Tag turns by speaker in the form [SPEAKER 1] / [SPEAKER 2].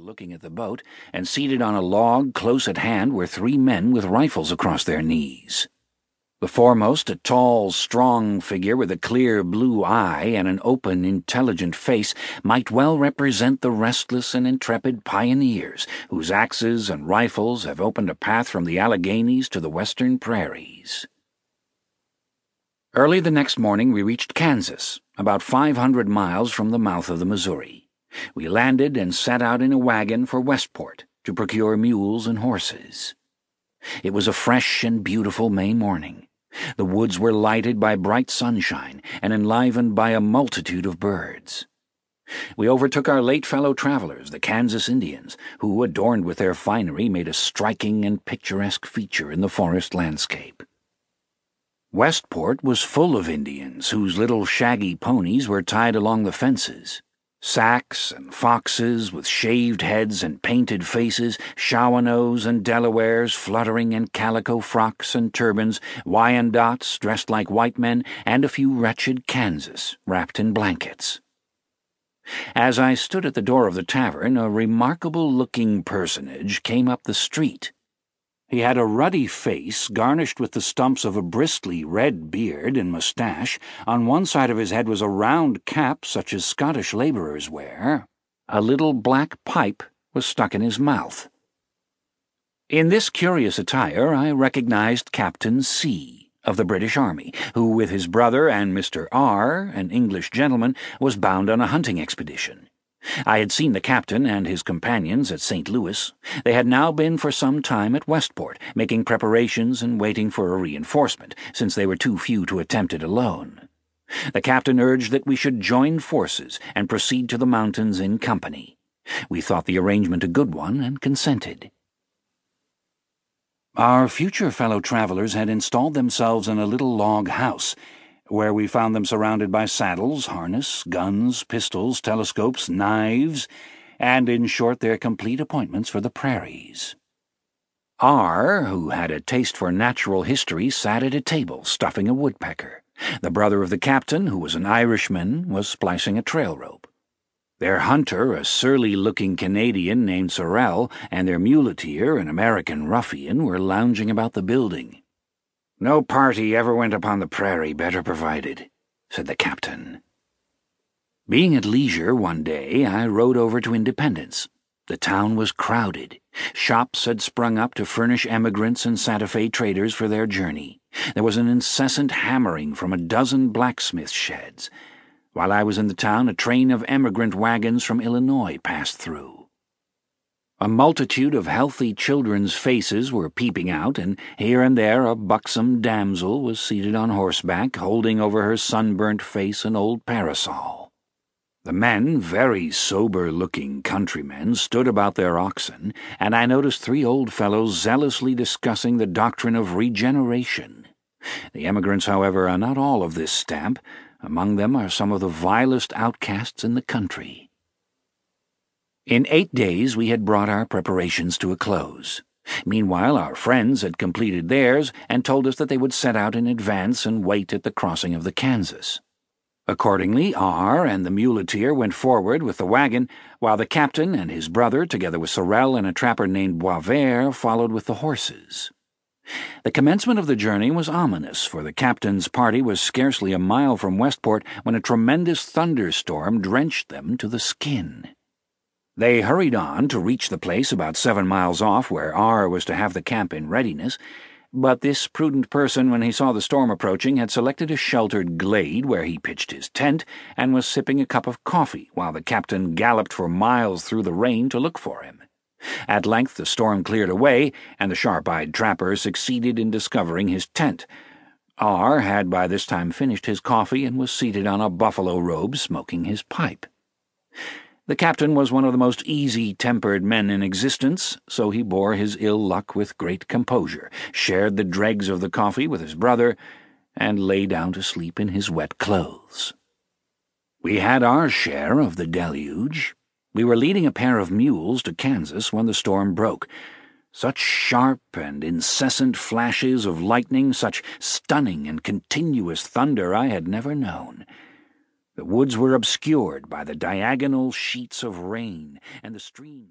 [SPEAKER 1] looking at the boat, and seated on a log close at hand were three men with rifles across their knees. The foremost, a tall, strong figure with a clear blue eye and an open, intelligent face, might well represent the restless and intrepid pioneers whose axes and rifles have opened a path from the Alleghanies to the western prairies. Early the next morning, we reached Kansas, about 500 miles from the mouth of the Missouri. We landed and set out in a wagon for Westport to procure mules and horses. It was a fresh and beautiful May morning. The woods were lighted by bright sunshine and enlivened by a multitude of birds. We overtook our late fellow travelers, the Kansas Indians, who, adorned with their finery, made a striking and picturesque feature in the forest landscape. Westport was full of Indians whose little shaggy ponies were tied along the fences. Sacs and foxes with shaved heads and painted faces, Shawanoes and Delawares fluttering in calico frocks and turbans, Wyandottes dressed like white men, and a few wretched Kansas wrapped in blankets. As I stood at the door of the tavern, a remarkable looking personage came up the street. He had a ruddy face garnished with the stumps of a bristly red beard and moustache. On one side of his head was a round cap such as Scottish labourers wear. A little black pipe was stuck in his mouth. In this curious attire I recognized Captain C of the British Army, who, with his brother and Mr. R, an English gentleman, was bound on a hunting expedition. I had seen the captain and his companions at St. Louis. They had now been for some time at Westport, making preparations and waiting for a reinforcement, since they were too few to attempt it alone. The captain urged that we should join forces and proceed to the mountains in company. We thought the arrangement a good one and consented. Our future fellow travelers had installed themselves in a little log house where we found them surrounded by saddles, harness, guns, pistols, telescopes, knives, and in short their complete appointments for the prairies. R, who had a taste for natural history, sat at a table stuffing a woodpecker. The brother of the captain, who was an Irishman, was splicing a trail rope. Their hunter, a surly looking Canadian named Sorel, and their muleteer, an American ruffian, were lounging about the building. No party ever went upon the prairie better provided, said the captain. Being at leisure one day, I rode over to Independence. The town was crowded. Shops had sprung up to furnish emigrants and Santa Fe traders for their journey. There was an incessant hammering from a dozen blacksmith sheds. While I was in the town, a train of emigrant wagons from Illinois passed through. A multitude of healthy children's faces were peeping out, and here and there a buxom damsel was seated on horseback, holding over her sunburnt face an old parasol. The men, very sober looking countrymen, stood about their oxen, and I noticed three old fellows zealously discussing the doctrine of regeneration. The emigrants, however, are not all of this stamp. Among them are some of the vilest outcasts in the country. In eight days we had brought our preparations to a close. Meanwhile, our friends had completed theirs and told us that they would set out in advance and wait at the crossing of the Kansas. Accordingly, R and the muleteer went forward with the wagon, while the captain and his brother, together with Sorel and a trapper named Boisvert, followed with the horses. The commencement of the journey was ominous, for the captain's party was scarcely a mile from Westport when a tremendous thunderstorm drenched them to the skin. They hurried on to reach the place about seven miles off where R was to have the camp in readiness, but this prudent person, when he saw the storm approaching, had selected a sheltered glade where he pitched his tent and was sipping a cup of coffee while the captain galloped for miles through the rain to look for him. At length the storm cleared away, and the sharp-eyed trapper succeeded in discovering his tent. R had by this time finished his coffee and was seated on a buffalo robe smoking his pipe. The captain was one of the most easy tempered men in existence, so he bore his ill luck with great composure, shared the dregs of the coffee with his brother, and lay down to sleep in his wet clothes. We had our share of the deluge. We were leading a pair of mules to Kansas when the storm broke. Such sharp and incessant flashes of lightning, such stunning and continuous thunder I had never known. The woods were obscured by the diagonal sheets of rain, and the streams.